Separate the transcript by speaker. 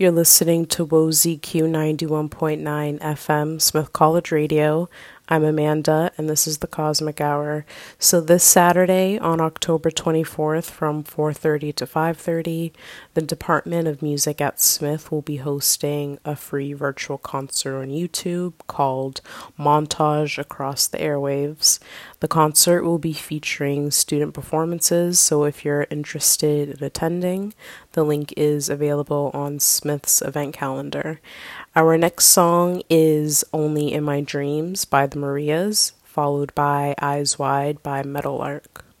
Speaker 1: You're listening to WOZQ 91.9 FM, Smith College Radio. I'm Amanda, and this is the Cosmic Hour. So this Saturday, on October 24th, from 4:30 to 5:30, the Department of Music at Smith will be hosting a free virtual concert on YouTube called Montage Across the Airwaves. The concert will be featuring student performances, so if you're interested in attending, the link is available on Smith's event calendar. Our next song is Only in My Dreams by the Marias, followed by Eyes Wide by Meadowlark.